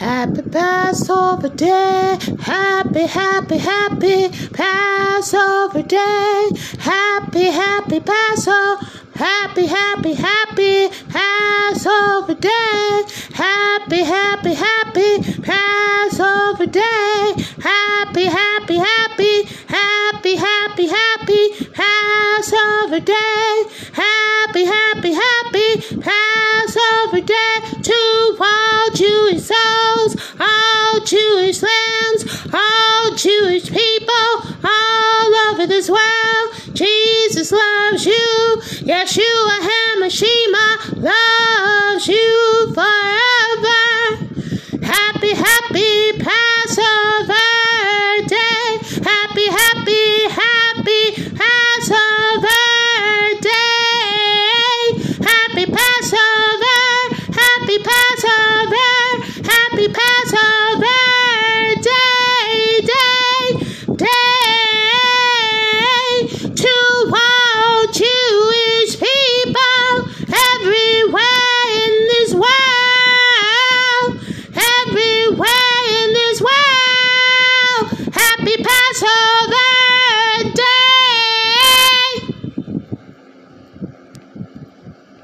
Happy Passover day. Happy, happy, happy Passover day. Happy, happy Passover. Happy, happy, happy Passover day. Happy, happy, happy Passover day. Happy, happy, happy, happy, happy, happy Passover day. Happy, happy, happy Passover Jewish lands, all Jewish people all over this world. Jesus loves you. Yeshua HaMashiach loves you forever. Happy, happy Passover day to